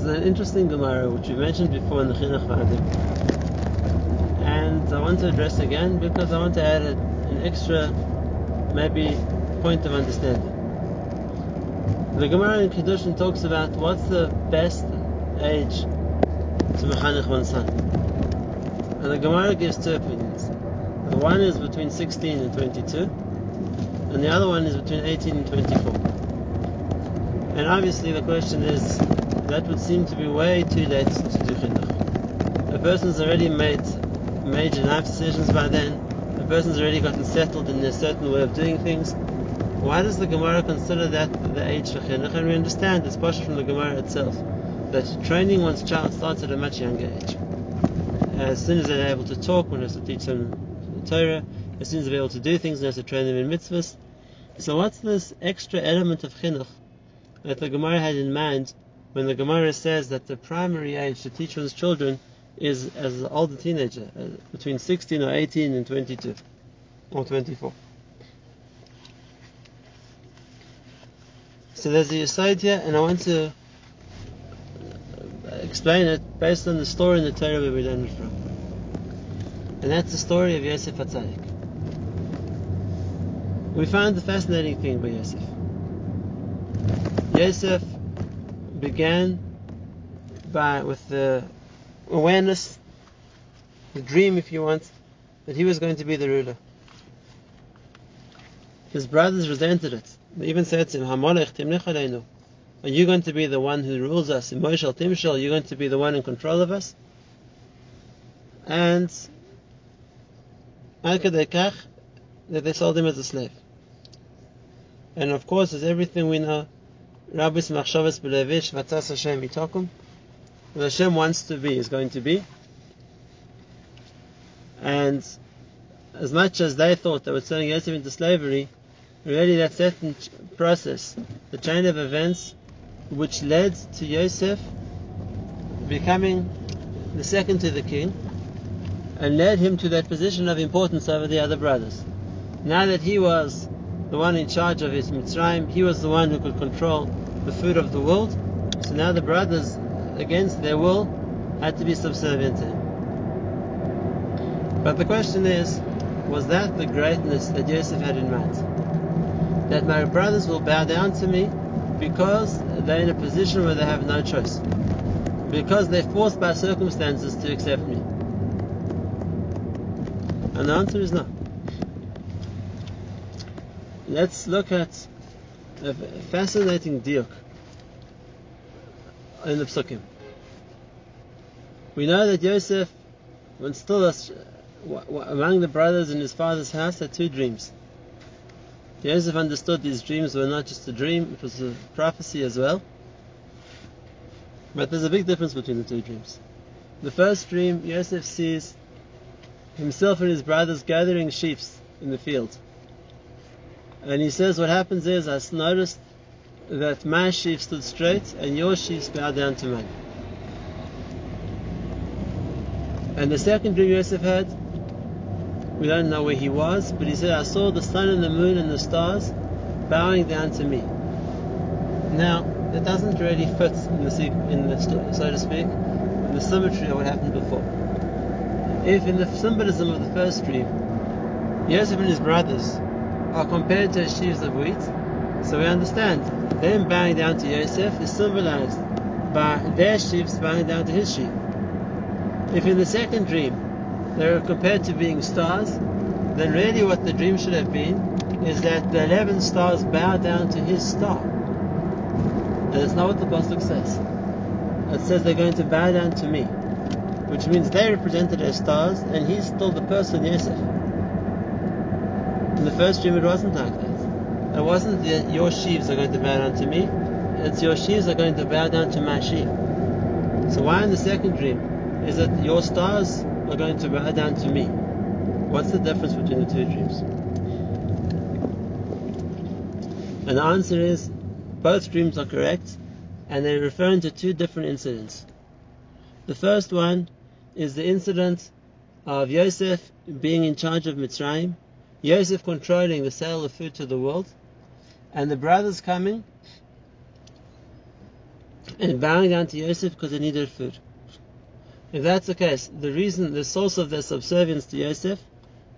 There's an interesting Gemara which we mentioned before in the Chinuch V'Adim. And I want to address again because I want to add an extra, maybe, point of understanding. The Gemara in Kiddushin talks about what's the best age to mechanech one's son. And the Gemara gives two opinions. The one is between 16 and 22, and the other one is between 18 and 24. And obviously the question is, that would seem to be way too late to do chinuch. A person's already made major life decisions by then. A person's already gotten settled in a certain way of doing things. Why does the Gemara consider that the age for chinuch? And we understand it's partially from the Gemara itself that training one's child starts at a much younger age. As soon as they're able to talk, one has to teach them the Torah. As soon as they're able to do things, one has to train them in mitzvahs. So what's this extra element of chinuch that the Gemara had in mind when the Gemara says that the primary age to teach one's children is as an older teenager, uh, between 16 or 18 and 22 or 24. So there's the aside here, and I want to explain it based on the story in the Torah where we learned it from. And that's the story of Yosef Hatzadik. We found the fascinating thing by Yosef. Yosef began by with the awareness, the dream, if you want, that he was going to be the ruler. His brothers resented it. They even said to him, Are you going to be the one who rules us? Im mashol timshol, are you going to be the one in control of us? And that they sold him as a slave. And of course, as everything we know, Rabbis Machshavas Belevish Vatas Hashem Itakum. What Hashem wants to be is going to be. And as much as they thought they were selling Yosef into slavery, really that certain process, the chain of events which led to Yosef becoming the second to the king and led him to that position of importance over the other brothers. Now that he was the one in charge of his Mitzrayim, he was the one who could control the food of the world. So now the brothers, against their will, had to be subservient to him. But the question is, was that the greatness that Joseph had in mind? That my brothers will bow down to me because they're in a position where they have no choice. Because they're forced by circumstances to accept me. And the answer is no. Let's look at a fascinating diuk in the psukim. We know that Yosef, when still among the brothers in his father's house, had two dreams. Yosef understood these dreams were not just a dream, it was a prophecy as well. But there's a big difference between the two dreams. The first dream, Yosef sees himself and his brothers gathering sheep in the field. And he says, what happens is, I noticed that my sheep stood straight and your sheep bowed down to mine. And the second dream Yosef had, we don't know where he was, but he said, I saw the sun and the moon and the stars bowing down to me. Now, that doesn't really fit in the, in the so to speak, in the symmetry of what happened before. If in the symbolism of the first dream, Yosef and his brothers are compared to sheaves of wheat. So we understand them bowing down to Yosef is symbolized by their sheaves bowing down to his sheep. If in the second dream they are compared to being stars, then really what the dream should have been is that the eleven stars bow down to his star. And that's not what the Pasuk says. It says they're going to bow down to me, which means they represented as stars, and he's still the person Yosef. In the first dream, it wasn't like that. It wasn't that your sheaves are going to bow down to me. It's your sheaves are going to bow down to my sheep. So why in the second dream is it your stars are going to bow down to me? What's the difference between the two dreams? And the answer is both dreams are correct and they're referring to two different incidents. The first one is the incident of Yosef being in charge of Mitzrayim Yosef controlling the sale of food to the world, and the brothers coming and bowing down to Yosef because they needed food. If that's the case, the reason, the source of their subservience to Yosef,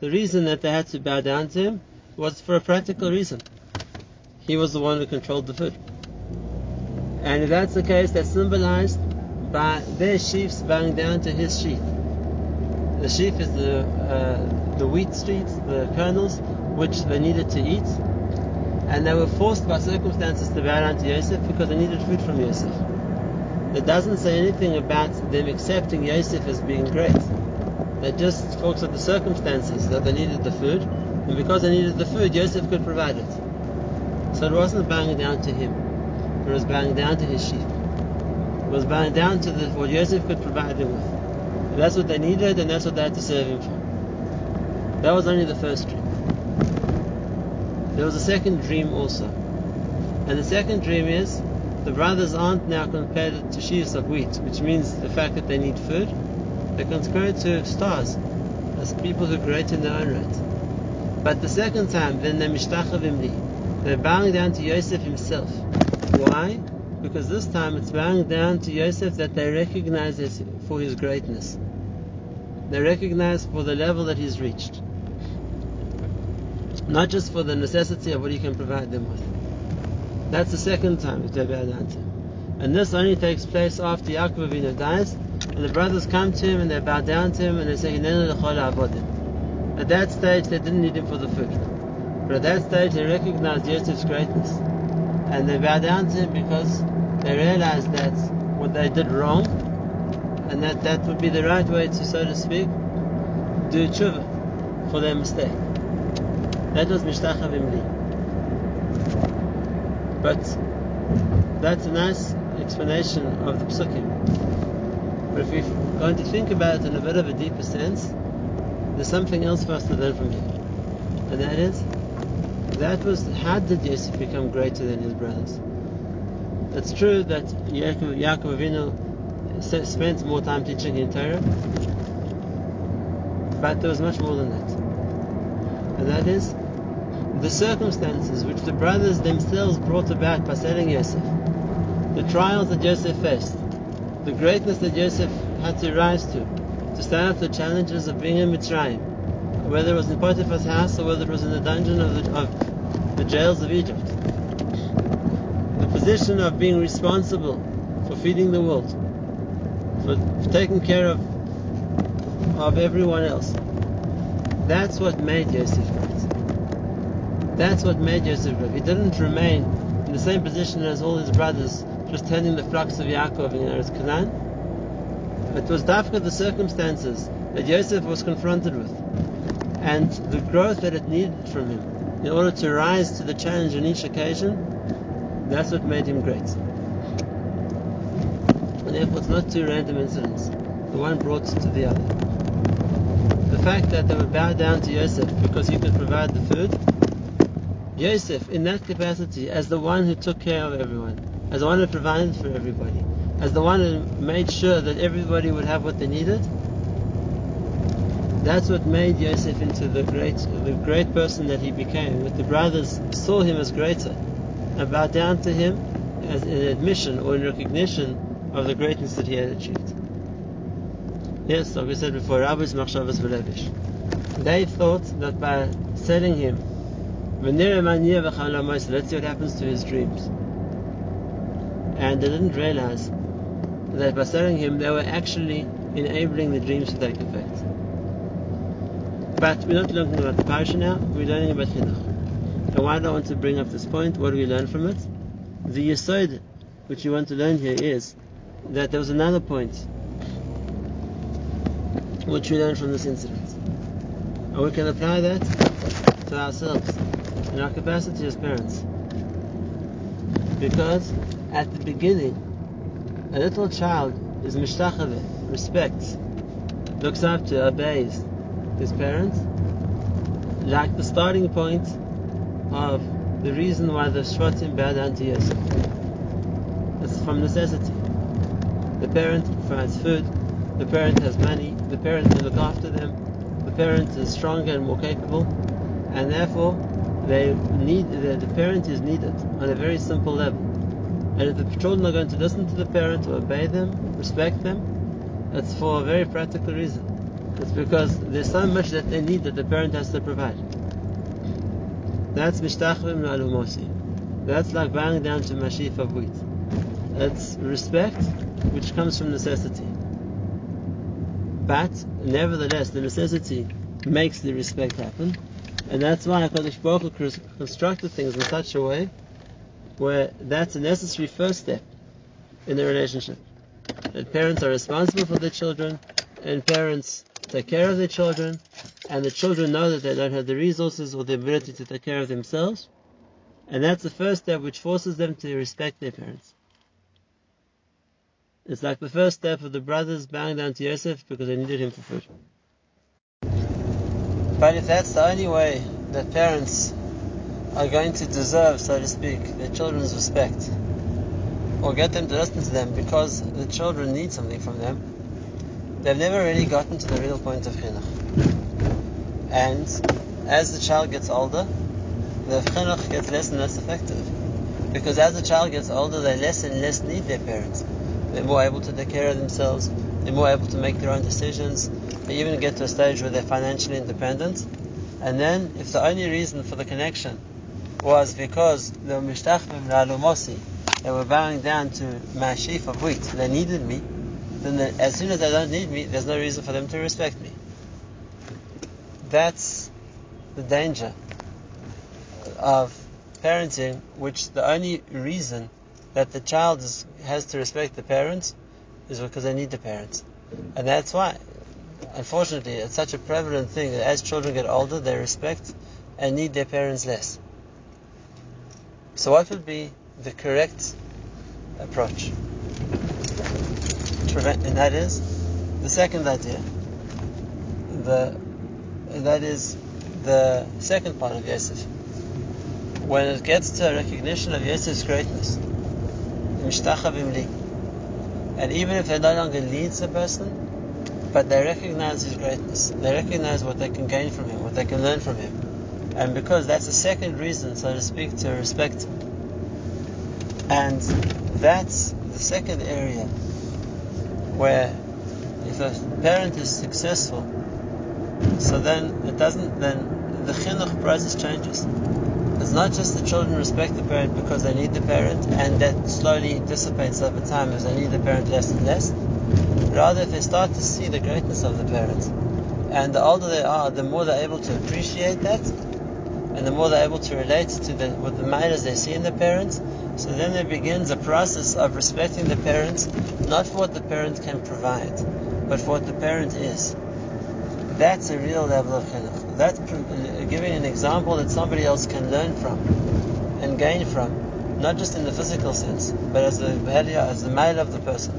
the reason that they had to bow down to him was for a practical reason. He was the one who controlled the food. And if that's the case, that's symbolized by their sheaves bowing down to his sheaf. The sheaf is the uh, the wheat streets, the kernels, which they needed to eat, and they were forced by circumstances to bow down to Yosef because they needed food from Yosef. It doesn't say anything about them accepting Yosef as being great. It just talks of the circumstances that they needed the food, and because they needed the food, Yosef could provide it. So it wasn't bowing down to him; it was bowing down to his sheep. It was bowing down to the, what Yosef could provide them with. That's what they needed, and that's what they had to serve him for. That was only the first dream. There was a second dream also. And the second dream is the brothers aren't now compared to sheaves of wheat, which means the fact that they need food. They're compared to stars, as people who create in their own right. But the second time, then they're mishtachavim. They're bowing down to Yosef himself. Why? Because this time it's bowing down to Yosef that they recognize as for his greatness. They recognize for the level that he's reached not just for the necessity of what he can provide them with. That's the second time that they bow down to him. And this only takes place after Yaakov Avinu dies, and the brothers come to him and they bow down to him and they say, At that stage, they didn't need him for the food. But at that stage, they recognized Yosef's greatness. And they bow down to him because they realized that what they did wrong, and that that would be the right way to, so to speak, do tshuva for their mistake. That was Mishtachavim Li. But that's a nice explanation of the psukim. But if we're going to think about it in a bit of a deeper sense, there's something else for us to learn from here. And that is, that was how did Yosef become greater than his brothers? It's true that Yaakov, Yaakov Avinu spent more time teaching in Torah, but there was much more than that. And that is the circumstances which the brothers themselves brought about by selling Yosef, the trials that Yosef faced, the greatness that Yosef had to rise to, to stand up to the challenges of being in Mitzrayim, whether it was in Potiphar's house or whether it was in the dungeon of the, of the jails of Egypt. The position of being responsible for feeding the world, for, taking care of of everyone else. That's what made Yosef great. That's what made Yosef great. He didn't remain in the same position as all his brothers, just tending the flocks of Yaakov in Eretz Canaan. It was dafka the circumstances that Yosef was confronted with, and the growth that it needed from him in order to rise to the challenge on each occasion. That's what made him great. And therefore, it's not two random incidents. The one brought to the other. The fact that they would bow down to Yosef because he could provide the food Yosef, in that capacity, as the one who took care of everyone, as the one who provided for everybody, as the one who made sure that everybody would have what they needed, that's what made Yosef into the great, the great person that he became. That the brothers saw him as greater, and bowed down to him as an admission or in recognition of the greatness that he had achieved. Yes, like we said before, Rabbos Machshavos B'lev Ish. They thought that by selling him Let's see what happens to his dreams. And they didn't realize that by selling him, they were actually enabling the dreams to take effect. But we're not learning about the parasha now, we're learning about chinuch. And why do I want to bring up this point? What do we learn from it? The yesod which you want to learn here is that there was another point which we learn from this incident. And we can apply that to ourselves in our capacity as parents. Because at the beginning, a little child is mishtachave, respects, looks up to, obeys his parents, like the starting point of the reason why the Shvatim bow down to Yosef. It's from necessity. The parent provides food, the parent has money, the parent can look after them, the parent is stronger and more capable, and therefore they need the, the parent is needed on a very simple level. And if the children are going to listen to the parent, or obey them, respect them, it's for a very practical reason. It's because there's so much that they need that the parent has to provide. That's mishtachvim alumosi. That's like bowing down to mashif of wheat. It's respect which comes from necessity. But nevertheless, the necessity makes the respect happen, and that's why Hakadosh Baruch Hu constructed things in such a way where that's a necessary first step in the relationship. That parents are responsible for their children, and parents take care of their children, and the children know that they don't have the resources or the ability to take care of themselves, and that's the first step which forces them to respect their parents. It's like the first step of the brothers bowing down to Yosef because they needed him for food. But if that's the only way that parents are going to deserve, so to speak, their children's respect, or get them to listen to them because the children need something from them, they've never really gotten to the real point of chinuch. And as the child gets older, the chinuch gets less and less effective. Because as the child gets older, they less and less need their parents. They're more able to take care of themselves. They're more able to make their own decisions. They even get to a stage where they're financially independent. And then, if the only reason for the connection was because they were mishtachvim la'alumosi, they were bowing down to my sheaf of wheat, they needed me, then they, as soon as they don't need me, there's no reason for them to respect me. That's the danger of parenting, which the only reason that the child is, has to respect the parents is because they need the parents. And that's why, unfortunately, it's such a prevalent thing that as children get older, they respect and need their parents less. So, what would be the correct approach? And that is the second idea. The that is the second part of Yosef. When it gets to a recognition of Yosef's greatness, and even if they no longer leads a person, but they recognize his greatness, they recognize what they can gain from him, what they can learn from him. And because that's the second reason, so to speak, to respect him. And that's the second area where if a parent is successful, so then it doesn't, then the chinuch process changes. It's not just the children respect the parent because they need the parent, and that slowly dissipates over time as they need the parent less and less. Rather, if they start to see the greatness of the parent, and the older they are, the more they're able to appreciate that, and the more they're able to relate to the, with the manners they see in the parents. So then there begins a process of respecting the parents, not for what the parent can provide, but for what the parent is. That's a real level of chinuch that's uh, giving an example that somebody else can learn from and gain from, not just in the physical sense, but as the as the male of the person.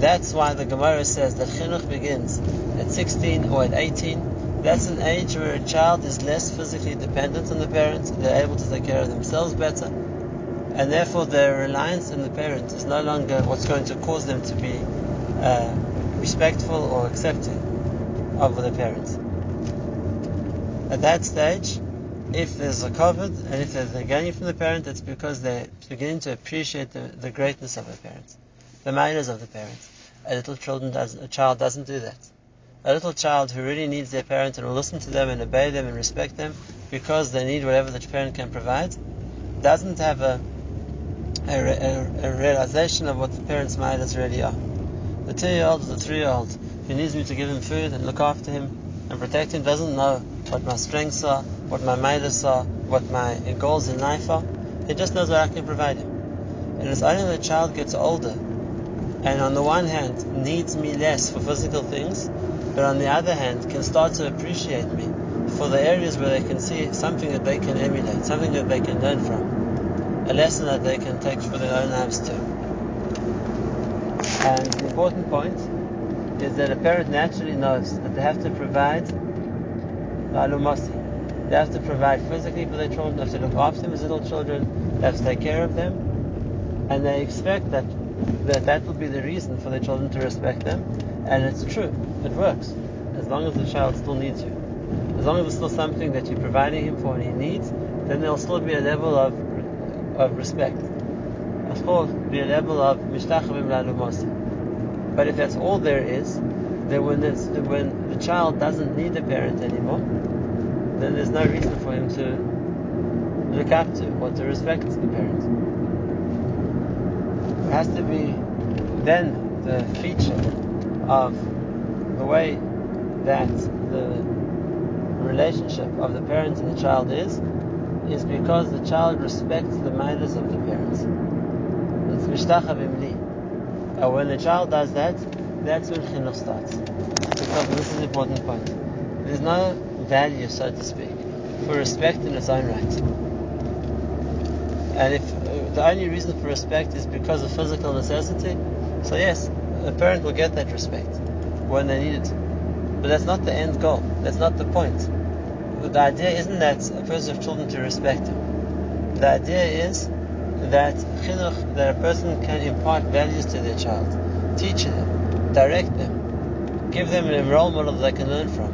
That's why the Gemara says that chinuch begins at 16 or at 18. That's an age where a child is less physically dependent on the parent. They're able to take care of themselves better, and therefore their reliance on the parent is no longer what's going to cause them to be uh, respectful or accepting of the parents. At that stage, if there's a kavod and if there's a gain from the parent, it's because they're beginning to appreciate the, the greatness of the parents, the manners of the parents. A little children does, a child doesn't do that. A little child who really needs their parent and will listen to them and obey them and respect them because they need whatever the parent can provide, doesn't have a, a, a, a realization of what the parents' manners really are. The two-year-old or the three-year-old who needs me to give him food and look after him and protect him doesn't know what my strengths are, what my midas are, what my goals in life are. He just knows what I can provide him. And it's only when the child gets older and on the one hand needs me less for physical things, but on the other hand can start to appreciate me for the areas where they can see something that they can emulate, something that they can learn from, a lesson that they can take for their own lives too. And the important point is that a parent naturally knows that they have to provide la'alumasi. They have to provide physically for their children, they have to look after them as little children, they have to take care of them, and they expect that that, that will be the reason for their children to respect them, and it's true, it works, as long as the child still needs you. As long as it's still something that you're providing him for and he needs, then there'll still be a level of of respect. Of course, be a level of. But if that's all there is, then when, when the child doesn't need a parent anymore, then there's no reason for him to look up to or to respect the parent. It has to be then the feature of the way that the relationship of the parent and the child is, is because the child respects the manners of the parents. It's mishtachavim li. And when the child does that, that's when chinuch starts. Because this is an important point. There's no value, so to speak, for respect in its own right. And if uh, the only reason for respect is because of physical necessity, so yes, a parent will get that respect when they need it. But that's not the end goal. That's not the point. The idea isn't that a person of children to respect him. The idea is that chinuch, that a person can impart values to their child, teach them, direct them, give them a role model that they can learn from.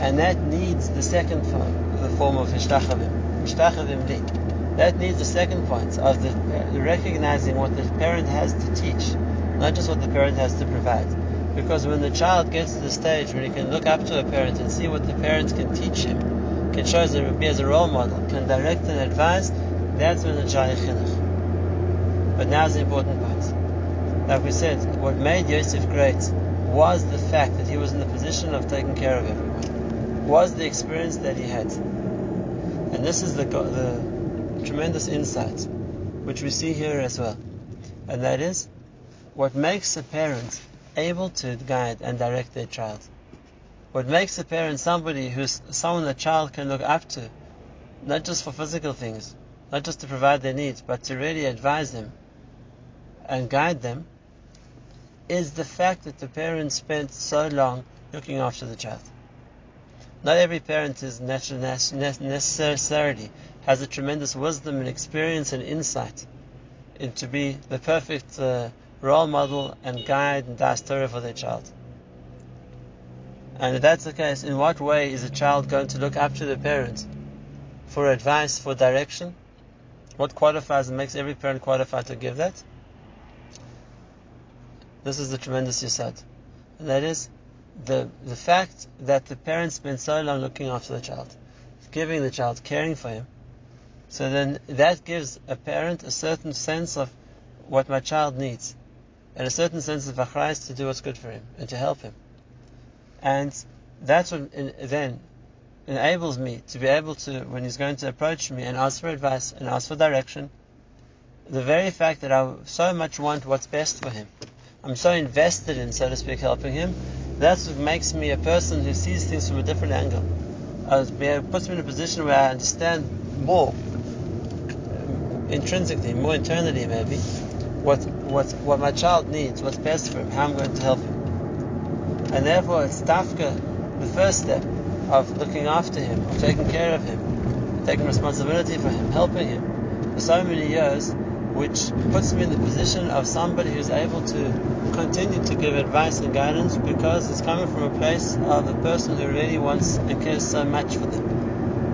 And that needs the second form, the form of hishtachavim, hishtachavim. That needs the second point of the, uh, recognizing what the parent has to teach, not just what the parent has to provide. Because when the child gets to the stage where he can look up to a parent and see what the parent can teach him, can show as a, be as a role model, can direct and advise, that's when the child chinuch. But now's the important part. Like we said, what made Yosef great was the fact that he was in the position of taking care of everyone, was the experience that he had. And this is the, the tremendous insight which we see here as well. And that is what makes a parent able to guide and direct their child. What makes a parent somebody who's someone the child can look up to, not just for physical things, not just to provide their needs, but to really advise them and guide them, is the fact that the parent spent so long looking after the child. Not every parent is necessarily has a tremendous wisdom and experience and insight into be the perfect uh, role model and guide and das Torah for their child. And if that's the case, in what way is a child going to look up to the parent for advice, for direction? What qualifies and makes every parent qualified to give that? This is the tremendous yesod. And that is the, the fact that the parents spend so long looking after the child, giving the child, caring for him. So then that gives a parent a certain sense of what my child needs and a certain sense of achrayus to do what's good for him and to help him. And that's what then enables me to be able to, when he's going to approach me and ask for advice and ask for direction, the very fact that I so much want what's best for him, I'm so invested in, so to speak, helping him, that's what makes me a person who sees things from a different angle. It puts me in a position where I understand more intrinsically, more internally maybe, what, what, what my child needs, what's best for him, how I'm going to help him. And therefore it's dafka, the first step of looking after him, of taking care of him, taking responsibility for him, helping him for so many years, which puts me in the position of somebody who's able to continue to give advice and guidance because it's coming from a place of a person who really wants and cares so much for them,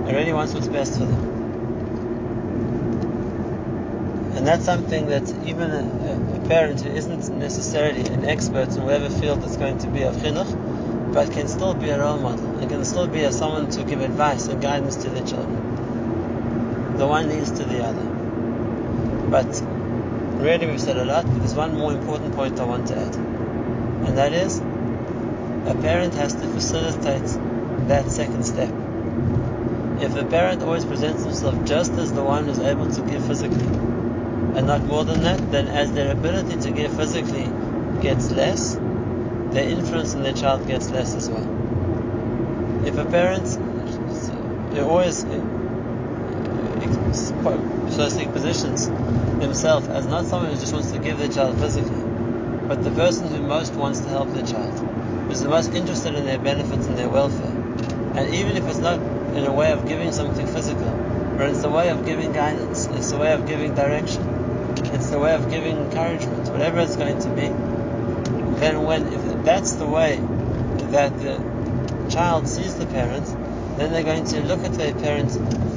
and really wants what's best for them. And that's something that even a, a, parent who isn't necessarily an expert in whatever field it's going to be of chinuch, but can still be a role model and can still be a, someone to give advice and guidance to their children. The one leads to the other. But really we've said a lot, but there's one more important point I want to add. And that is, a parent has to facilitate that second step. If a parent always presents himself just as the one who's able to give physically, and not more than that, then as their ability to give physically gets less, their influence in their child gets less as well. If a parent always uh, uh, so to speak positions himself as not someone who just wants to give their child physically, but the person who most wants to help their child, who's the most interested in their benefits and their welfare, and even if it's not in a way of giving something physical, but it's the way of giving guidance, it's the way of giving direction, it's the way of giving encouragement, whatever it's going to be. Then when, if that's the way that the child sees the parent, then they're going to look at their parent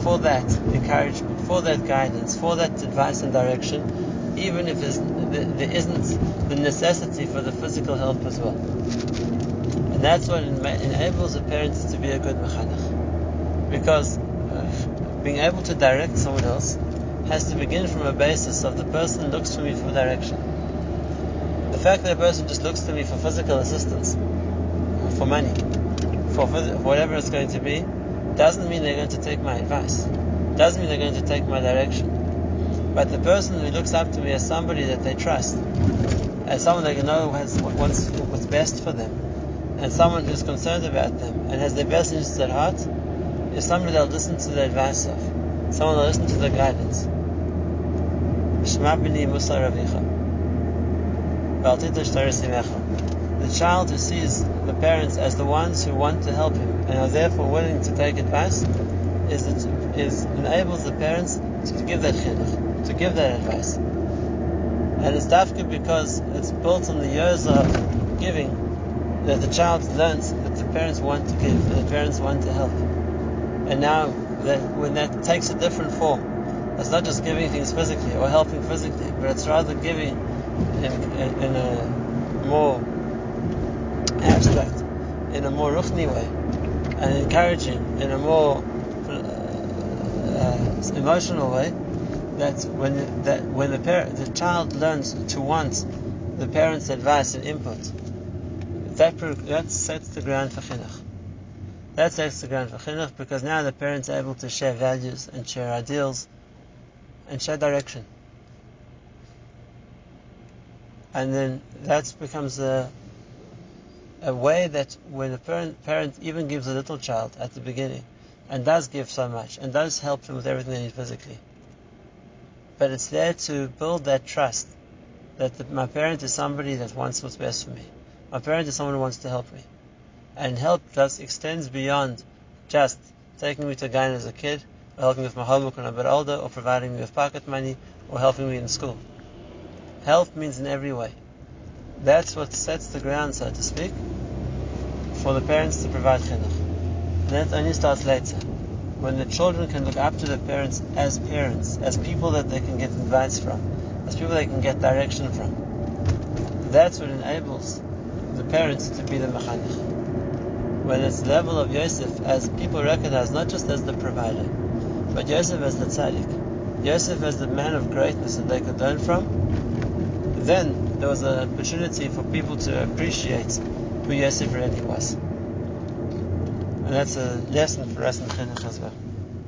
for that encouragement, for that guidance, for that advice and direction, even if there isn't the necessity for the physical help as well. And that's what enables a parent to be a good mechanech. Because being able to direct someone else has to begin from a basis of the person looks to me for direction. The fact that a person just looks to me for physical assistance, for money, for, whatever it's going to be, doesn't mean they're going to take my advice. Doesn't mean they're going to take my direction. But the person who looks up to me as somebody that they trust, as someone they know has wants what's best for them, and someone who's concerned about them and has their best interests at heart, is somebody they'll listen to the advice of, someone they'll listen to the guidance. The child who sees the parents as the ones who want to help him and are therefore willing to take advice is, is enables the parents to give that chinuch, to give that advice. And it's dafka because it's built on the years of giving that the child learns that the parents want to give, and the parents want to help. And now that when that takes a different form, it's not just giving things physically or helping physically, but it's rather giving in, in, in a more abstract, in a more ruchni way, and encouraging in a more uh, emotional way. That when that when the the child learns to want the parents' advice and input, that that sets the ground for chinuch. That sets the ground for chinuch because now the parents are able to share values and share ideals and share direction. And then that becomes a a way that when a parent, parent even gives a little child at the beginning and does give so much and does help them with everything they need physically, but it's there to build that trust that the, my parent is somebody that wants what's best for me. My parent is someone who wants to help me. And help thus extends beyond just taking me to gan as a kid, or helping me with my homework when I'm a bit older, or providing me with pocket money, or helping me in school. Help means in every way. That's what sets the ground, so to speak, for the parents to provide chinuch. That only starts later, when the children can look up to the parents as parents, as people that they can get advice from, as people they can get direction from. That's what enables the parents to be the mechanech. When it's level of Yosef, as people recognize not just as the provider, but Yosef as the tzaddik, Yosef as the man of greatness that they could learn from, then there was an opportunity for people to appreciate who Yosef really was. And that's a lesson for us in Chinuch as well.